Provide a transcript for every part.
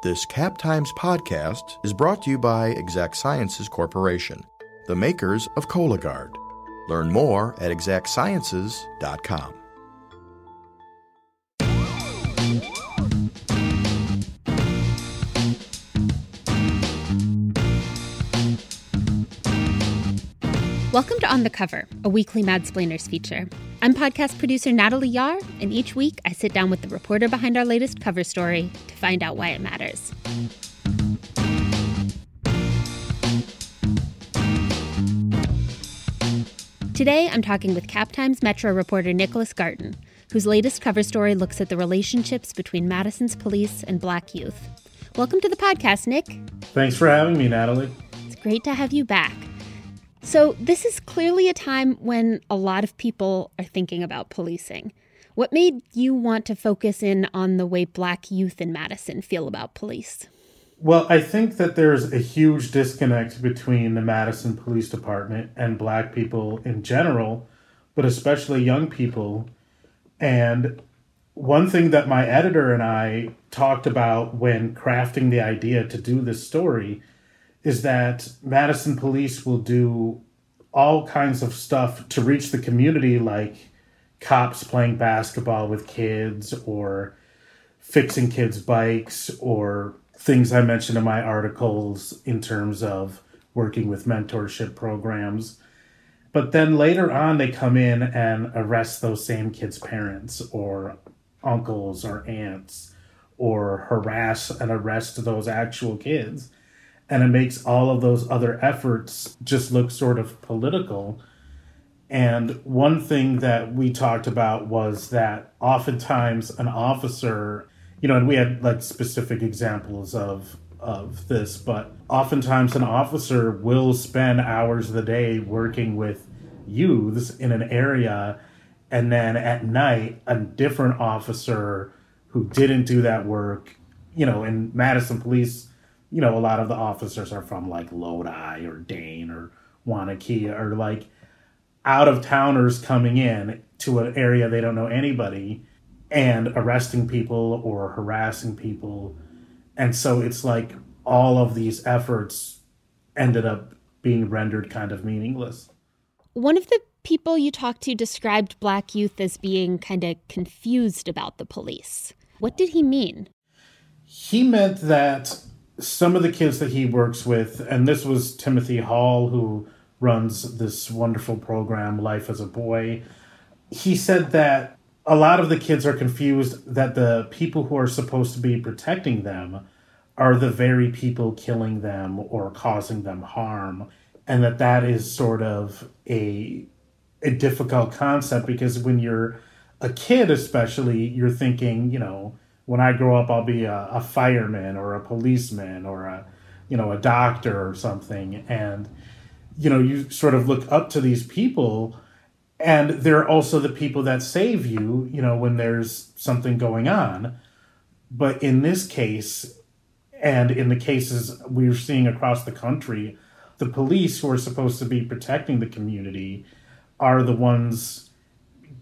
This Cap Times podcast is brought to you by Exact Sciences Corporation, the makers of Cologuard. Learn more at exactsciences.com. On the Cover, a weekly Madsplainers feature. I'm podcast producer Natalie Yahr, and each week I sit down with the reporter behind our latest cover story to find out why it matters. Today I'm talking with Cap Times Metro reporter Nicholas Garton, whose latest cover story looks at the relationships between Madison's police and black youth. Welcome to the podcast, Nick. Thanks for having me, Natalie. It's great to have you back. So, this is clearly a time when a lot of people are thinking about policing. What made you want to focus in on the way black youth in Madison feel about police? Well, I think that there's a huge disconnect between the Madison Police Department and black people in general, but especially young people. And one thing that my editor and I talked about when crafting the idea to do this story is that Madison police will do all kinds of stuff to reach the community, like cops playing basketball with kids or fixing kids' bikes or things I mentioned in my articles in terms of working with mentorship programs. But then later on, they come in and arrest those same kids' parents or uncles or aunts or harass and arrest those actual kids and it makes all of those other efforts just look sort of political. And one thing that we talked about was that oftentimes an officer, you know, and we had like specific examples of of this, but oftentimes an officer will spend hours of the day working with youths in an area and then at night a different officer who didn't do that work, you know, in Madison police you know, a lot of the officers are from like Lodi or Dane or Waunakee or like out of towners coming in to an area they don't know anybody and arresting people or harassing people. And so it's like all of these efforts ended up being rendered kind of meaningless. One of the people you talked to described black youth as being kind of confused about the police. What did he mean? He meant that some of the kids that he works with, and this was Timothy Hall, who runs this wonderful program, Life as a Boy. He said that a lot of the kids are confused that the people who are supposed to be protecting them are the very people killing them or causing them harm and that that is sort of a a difficult concept because when you're a kid especially you're thinking you know when I grow up, I'll be a, a fireman or a policeman or a, you know, a doctor or something. And, you know, you sort of look up to these people and they're also the people that save you, you know, when there's something going on. But in this case, and in the cases we're seeing across the country, the police who are supposed to be protecting the community are the ones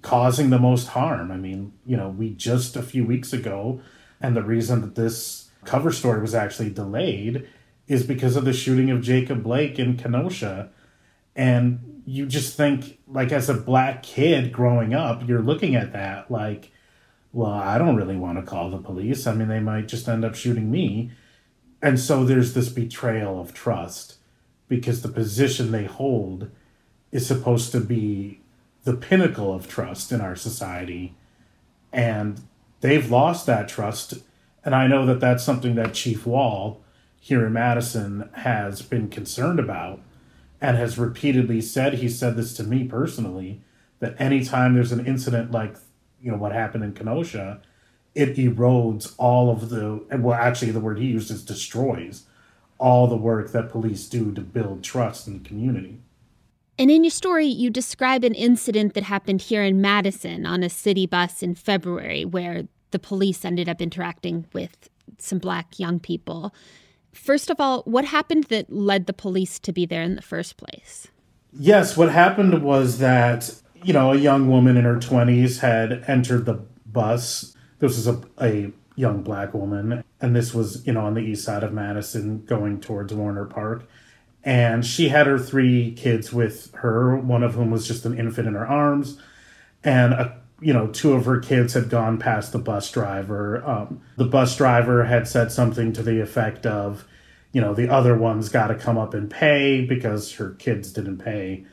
causing the most harm. I mean, you know, we just a few weeks ago, and the reason that this cover story was actually delayed is because of the shooting of Jacob Blake in Kenosha. And you just think, like, as a black kid growing up, you're looking at that like, well, I don't really want to call the police. I mean, they might just end up shooting me. And so there's this betrayal of trust because the position they hold is supposed to be the pinnacle of trust in our society. And they've lost that trust. And I know that that's something that Chief Wahl here in Madison has been concerned about and has repeatedly said, he said this to me personally, that anytime there's an incident like, you know, what happened in Kenosha, it erodes all of the, well, actually, the word he used is destroys all the work that police do to build trust in the community. And in your story, you describe an incident that happened here in Madison on a city bus in February where the police ended up interacting with some black young people. First of all, what happened that led the police to be there in the first place? Yes, what happened was that, you know, a young woman in her 20s had entered the bus. This was a, a young black woman. And this was, you know, on the east side of Madison going towards Warner Park. And she had her three kids with her, one of whom was just an infant in her arms. And, a, you know, two of her kids had gone past the bus driver. Um, the bus driver had said something to the effect of, you know, the other one's got to come up and pay because her kids didn't pay.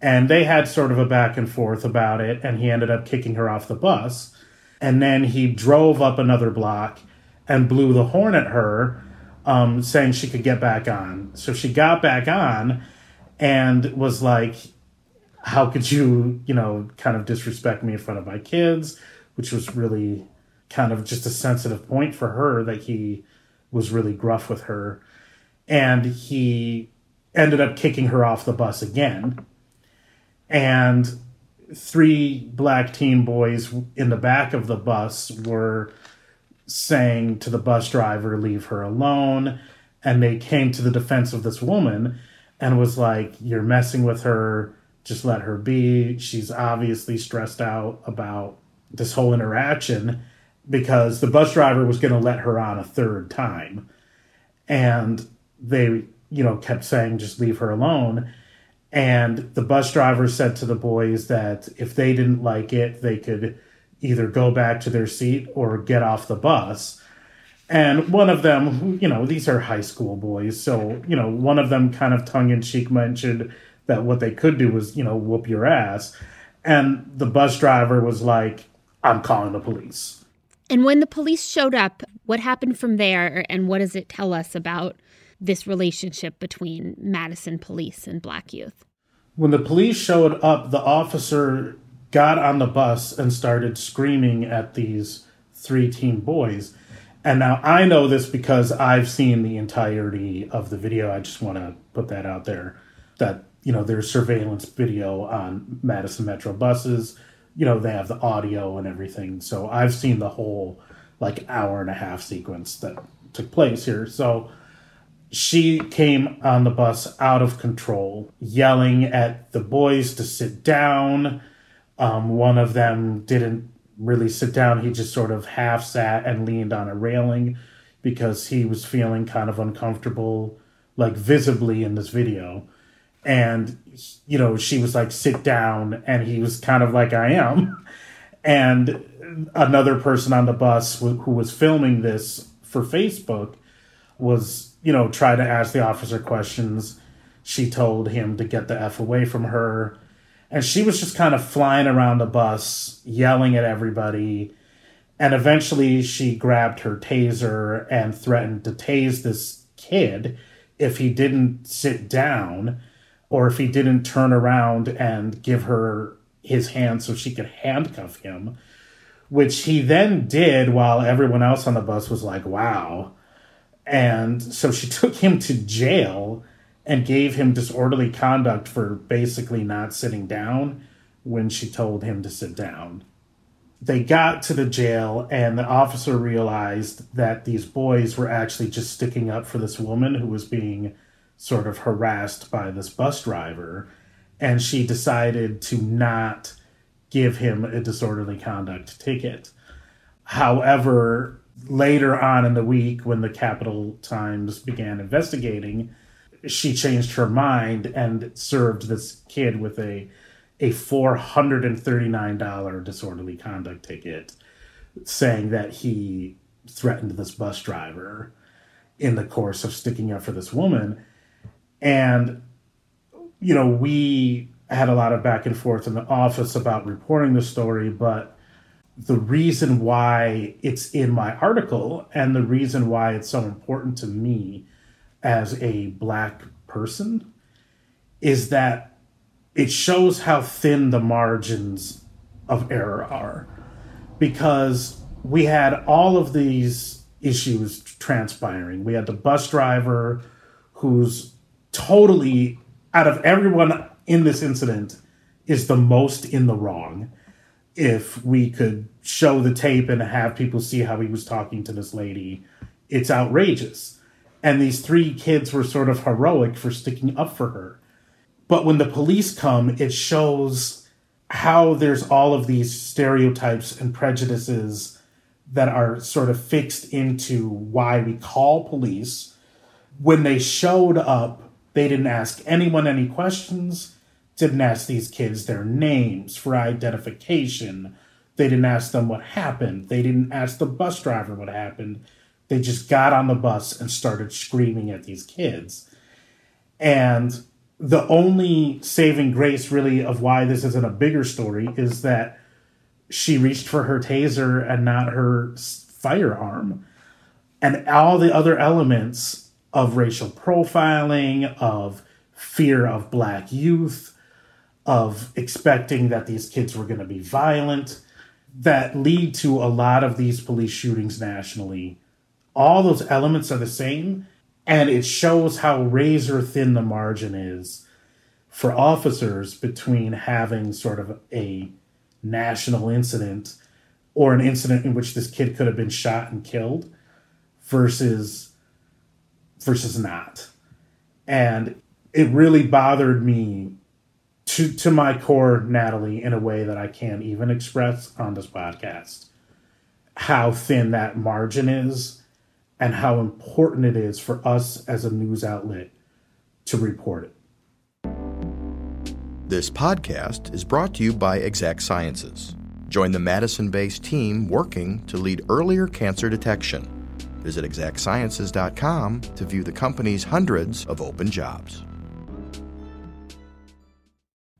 And they had sort of a back and forth about it. And he ended up kicking her off the bus and then he drove up another block and blew the horn at her, um, saying she could get back on. So she got back on and was like, How could you, you know, kind of disrespect me in front of my kids? Which was really kind of just a sensitive point for her that he was really gruff with her. And he ended up kicking her off the bus again. And three black teen boys in the back of the bus were saying to the bus driver, Leave her alone. And they came to the defense of this woman and was like, You're messing with her. Just let her be. She's obviously stressed out about this whole interaction because the bus driver was going to let her on a third time. And they, you know, kept saying, Just leave her alone. And the bus driver said to the boys that if they didn't like it, they could either go back to their seat or get off the bus. And one of them, you know, these are high school boys. So, you know, one of them kind of tongue in cheek mentioned that what they could do was, you know, whoop your ass. And the bus driver was like, I'm calling the police. And when the police showed up, what happened from there and what does it tell us about this relationship between Madison police and black youth. When the police showed up, the officer got on the bus and started screaming at these three teen boys. And now I know this because I've seen the entirety of the video. I just want to put that out there that, you know, there's surveillance video on Madison Metro buses. You know, they have the audio and everything. So I've seen the whole like hour and a half sequence that took place here. So she came on the bus out of control, yelling at the boys to sit down. Um, one of them didn't really sit down, he just sort of half sat and leaned on a railing because he was feeling kind of uncomfortable, like visibly in this video. And, you know, she was like, sit down. And he was kind of like, I am. And another person on the bus who was filming this for Facebook was you know, try to ask the officer questions. She told him to get the F away from her. And she was just kind of flying around the bus, yelling at everybody. And eventually she grabbed her taser and threatened to tase this kid if he didn't sit down or if he didn't turn around and give her his hand so she could handcuff him, which he then did while everyone else on the bus was like, wow. And so she took him to jail and gave him disorderly conduct for basically not sitting down when she told him to sit down. They got to the jail, and the officer realized that these boys were actually just sticking up for this woman who was being sort of harassed by this bus driver. And she decided to not give him a disorderly conduct ticket. However, later on in the week, when the Capital Times began investigating, she changed her mind and served this kid with a a four hundred and thirty nine dollar disorderly conduct ticket, saying that he threatened this bus driver in the course of sticking up for this woman, and you know we had a lot of back and forth in the office about reporting the story, but the reason why it's in my article and the reason why it's so important to me as a black person is that it shows how thin the margins of error are. Because we had all of these issues transpiring. We had the bus driver who's totally out of everyone in this incident is the most in the wrong. If we could show the tape and have people see how he was talking to this lady, it's outrageous. And these three kids were sort of heroic for sticking up for her. But when the police come, it shows how there's all of these stereotypes and prejudices that are sort of fixed into why we call police. When they showed up, they didn't ask anyone any questions, didn't ask these kids their names for identification. They didn't ask them what happened. They didn't ask the bus driver what happened. They just got on the bus and started screaming at these kids. And the only saving grace, really, of why this isn't a bigger story is that she reached for her taser and not her firearm. And all the other elements of racial profiling, of fear of black youth, of expecting that these kids were going to be violent, that lead to a lot of these police shootings nationally. All those elements are the same, and it shows how razor thin the margin is for officers between having sort of a national incident or an incident in which this kid could have been shot and killed versus versus not. And it really bothered me to to my core natalie in a way that i can't even express on this podcast how thin that margin is and how important it is for us as a news outlet to report it this podcast is brought to you by Exact Sciences. Join the Madison based team working to lead earlier cancer detection. Visit exactsciences.com to view the company's hundreds of open jobs.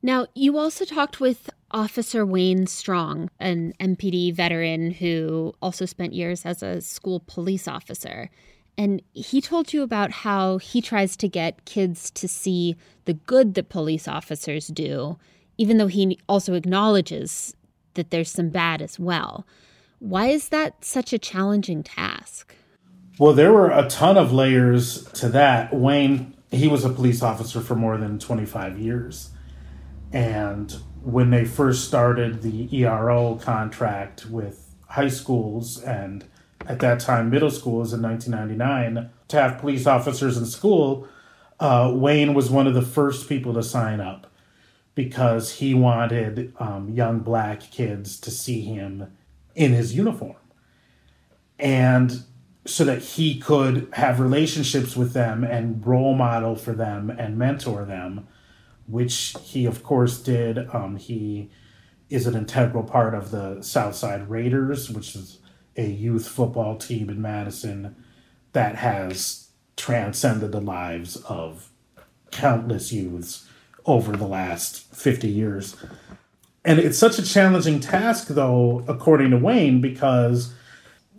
Now, you also talked with Officer Wayne Strong, an MPD veteran who also spent years as a school police officer. And he told you about how he tries to get kids to see the good that police officers do, even though he also acknowledges that there's some bad as well. Why is that such a challenging task? Well, there were a ton of layers to that. Wayne, he was a police officer for more than 25 years. And when they first started the ERO contract with high schools and at that time middle schools in 1999 to have police officers in school, uh, Wayne was one of the first people to sign up because he wanted um, young black kids to see him in his uniform. And so that he could have relationships with them and role model for them and mentor them, which he, of course, did. Um, he is an integral part of the Southside Raiders, which is a youth football team in Madison that has transcended the lives of countless youths over the last 50 years. And it's such a challenging task, though, according to Wayne, because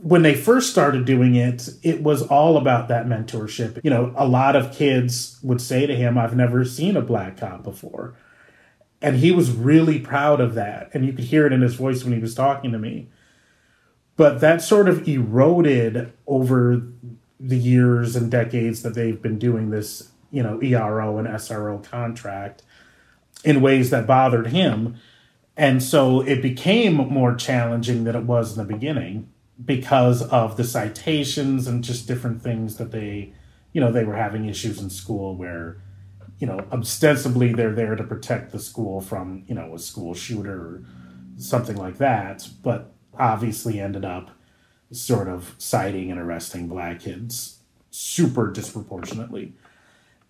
when they first started doing it, it was all about that mentorship. You know, a lot of kids would say to him, I've never seen a black cop before. And he was really proud of that. And you could hear it in his voice when he was talking to me. But that sort of eroded over the years and decades that they've been doing this, you know, ERO and SRO contract in ways that bothered him. And so it became more challenging than it was in the beginning because of the citations and just different things that they, you know, they were having issues in school where, you know, ostensibly they're there to protect the school from, you know, a school shooter or something like that. But obviously ended up sort of citing and arresting black kids super disproportionately.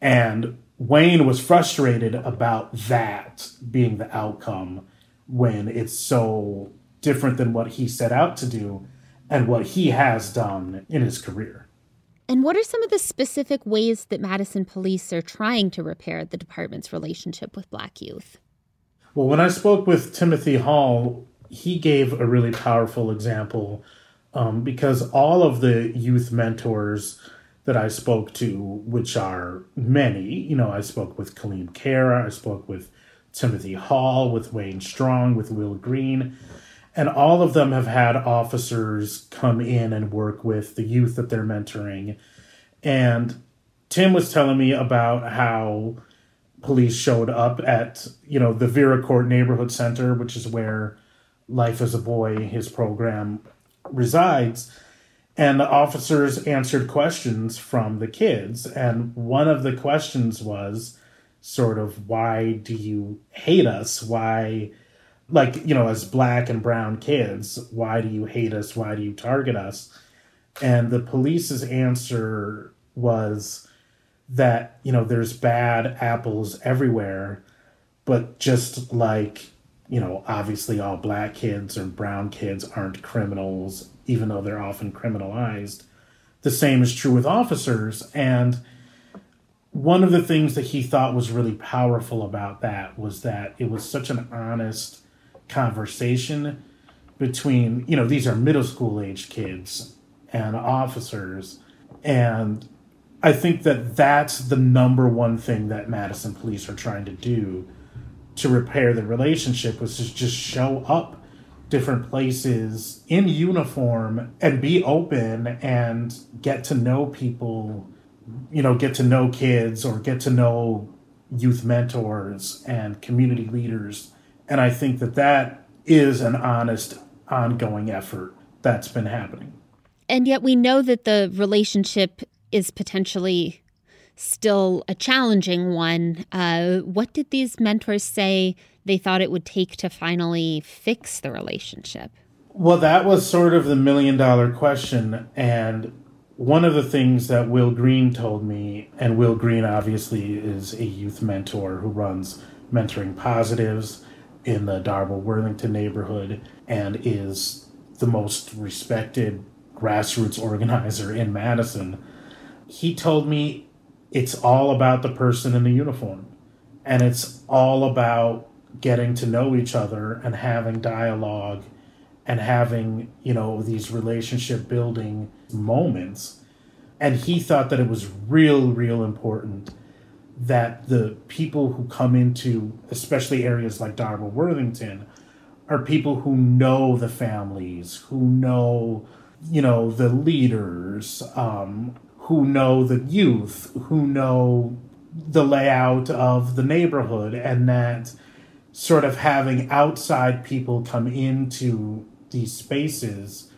And Wayne was frustrated about that being the outcome when it's so different than what he set out to do and what he has done in his career. And what are some of the specific ways that Madison police are trying to repair the department's relationship with black youth? Well, when I spoke with Timothy Hall, he gave a really powerful example um, because all of the youth mentors that I spoke to, which are many, you know, I spoke with Kaleem Caire, I spoke with Timothy Hall, with Wayne Strong, with Will Green, and all of them have had officers come in and work with the youth that they're mentoring. And Tim was telling me about how police showed up at, you know, the Vera Court Neighborhood Center, which is where Life as a Boy, his program, resides. And the officers answered questions from the kids. And one of the questions was sort of, why do you hate us? Why like, you know, as black and brown kids, why do you hate us? Why do you target us? And the police's answer was that, you know, there's bad apples everywhere, but just like, you know, obviously all black kids or brown kids aren't criminals, even though they're often criminalized. The same is true with officers. And one of the things that he thought was really powerful about that was that it was such an honest conversation between, you know, these are middle school age kids and officers. And I think that that's the number one thing that Madison police are trying to do to repair the relationship was to just show up different places in uniform and be open and get to know people, you know, get to know kids or get to know youth mentors and community leaders. And I think that that is an honest, ongoing effort that's been happening. And yet we know that the relationship is potentially still a challenging one. Uh, what did these mentors say they thought it would take to finally fix the relationship? Well, that was sort of the million dollar question. And one of the things that Will Green told me, and Will Green obviously is a youth mentor who runs Mentoring Positives in the Darbo Worthington neighborhood and is the most respected grassroots organizer in Madison. He told me it's all about the person in the uniform and it's all about getting to know each other and having dialogue and having you know these relationship building moments and he thought that it was real real important that the people who come into especially areas like Darbo Worthington are people who know the families who know you know the leaders um, who know the youth who know the layout of the neighborhood and that sort of having outside people come into these spaces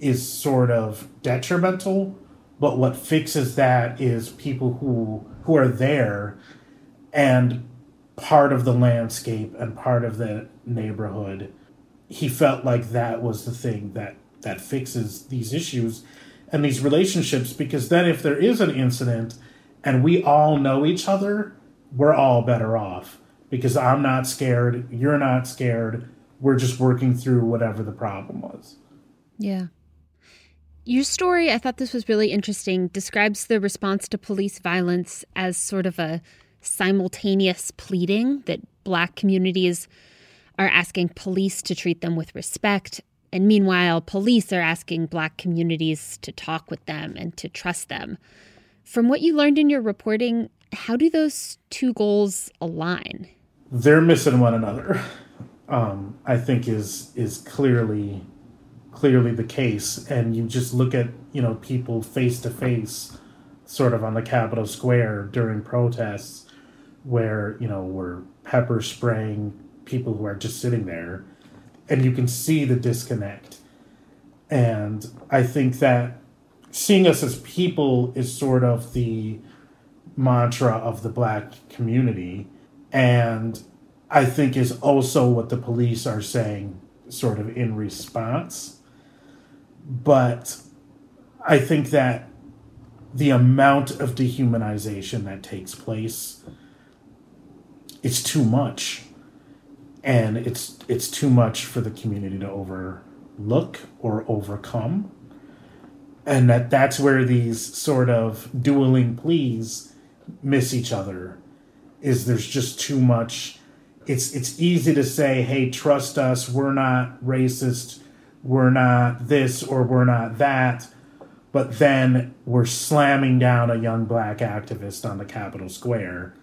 is sort of detrimental. But what fixes that is people who who are there and part of the landscape and part of the neighborhood he felt like that was the thing that that fixes these issues and these relationships because then if there is an incident and we all know each other we're all better off because I'm not scared, you're not scared. We're just working through whatever the problem was. Yeah. Your story, I thought this was really interesting, describes the response to police violence as sort of a simultaneous pleading that black communities are asking police to treat them with respect. And meanwhile, police are asking black communities to talk with them and to trust them. From what you learned in your reporting, how do those two goals align? they're missing one another. Um, I think is is clearly clearly the case, and you just look at you know people face to face, sort of on the Capitol Square during protests, where you know we're pepper spraying people who are just sitting there, and you can see the disconnect. And I think that seeing us as people is sort of the mantra of the black community and I think is also what the police are saying, sort of in response. But I think that the amount of dehumanization that takes place it's too much. And it's it's too much for the community to overlook or overcome. And that that's where these sort of dueling pleas miss each other is there's just too much. It's it's easy to say hey trust us. We're not racist we're not this or we're not that but then we're slamming down a young black activist on the capitol square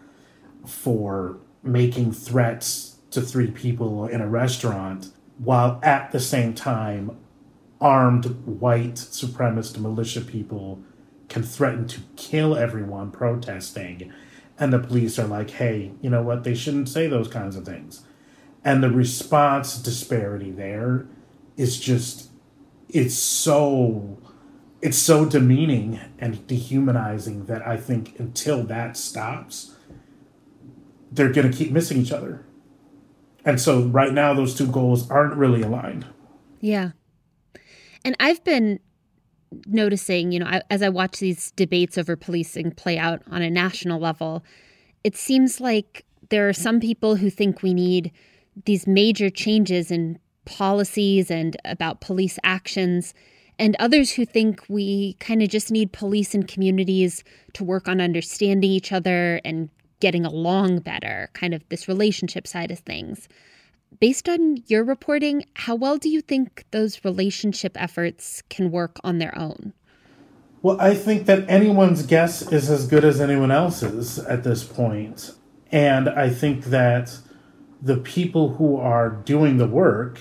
for making threats to three people in a restaurant while at the same time armed white supremacist militia people can threaten to kill everyone protesting and the police are like, hey, you know what? They shouldn't say those kinds of things. And the response disparity there is just, it's so, it's so demeaning and dehumanizing that I think until that stops, they're going to keep missing each other. And so right now, those two goals aren't really aligned. Yeah. And I've been noticing, you know, as I watch these debates over policing play out on a national level, it seems like there are some people who think we need these major changes in policies and about police actions, and others who think we kind of just need police and communities to work on understanding each other and getting along better, kind of this relationship side of things. Based on your reporting, how well do you think those relationship efforts can work on their own? Well, I think that anyone's guess is as good as anyone else's at this point. And I think that the people who are doing the work,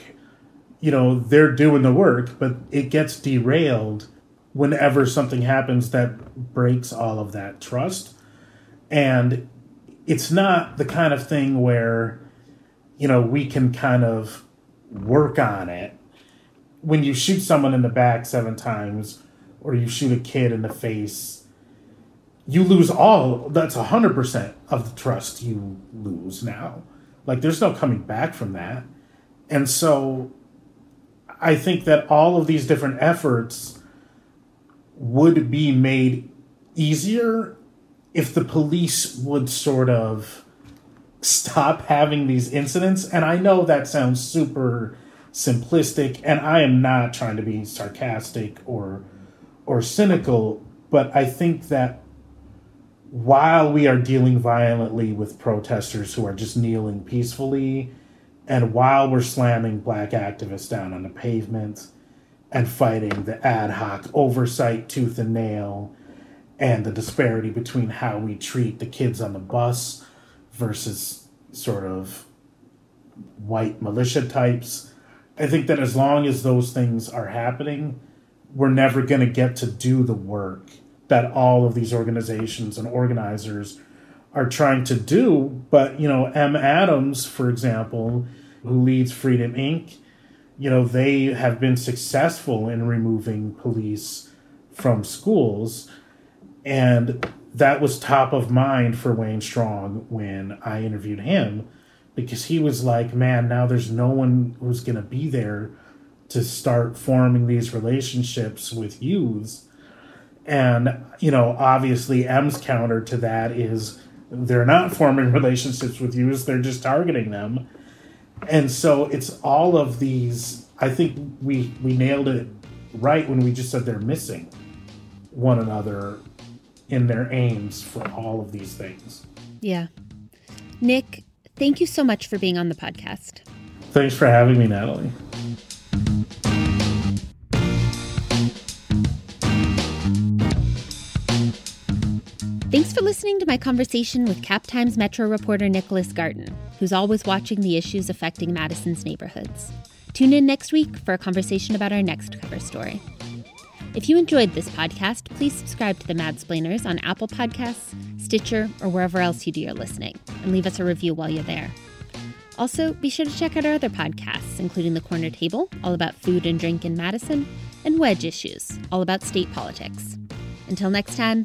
you know, they're doing the work, but it gets derailed whenever something happens that breaks all of that trust. And it's not the kind of thing where you know we can kind of work on it. When you shoot someone in the back seven times or you shoot a kid in the face you lose all that's 100% of the trust you lose now. Like there's no coming back from that. And so i think that all of these different efforts would be made easier if the police would sort of stop having these incidents, and I know that sounds super simplistic, and I am not trying to be sarcastic or or cynical, but I think that while we are dealing violently with protesters who are just kneeling peacefully, and while we're slamming black activists down on the pavement and fighting the ad hoc oversight tooth and nail and the disparity between how we treat the kids on the bus versus sort of white militia types. I think that as long as those things are happening, we're never going to get to do the work that all of these organizations and organizers are trying to do. But, you know, M. Adams, for example, who leads Freedom Inc., you know, they have been successful in removing police from schools and that was top of mind for Wayne Strong when I interviewed him because he was like, man, now there's no one who's going to be there to start forming these relationships with youths. And, you know, obviously M's counter to that is they're not forming relationships with youths, they're just targeting them. And so it's all of these I think we we nailed it right when we just said they're missing one another in their aims for all of these things. Yeah. Nick, thank you so much for being on the podcast. Thanks for having me, Natalie. Listening to my conversation with Cap Times Metro reporter Nicholas Garton, who's always watching the issues affecting Madison's neighborhoods. Tune in next week for a conversation about our next cover story. If you enjoyed this podcast, please subscribe to the Madsplainers on Apple Podcasts, Stitcher, or wherever else you do your listening, and leave us a review while you're there. Also, be sure to check out our other podcasts, including The Corner Table, all about food and drink in Madison, and Wedge Issues, all about state politics. Until next time,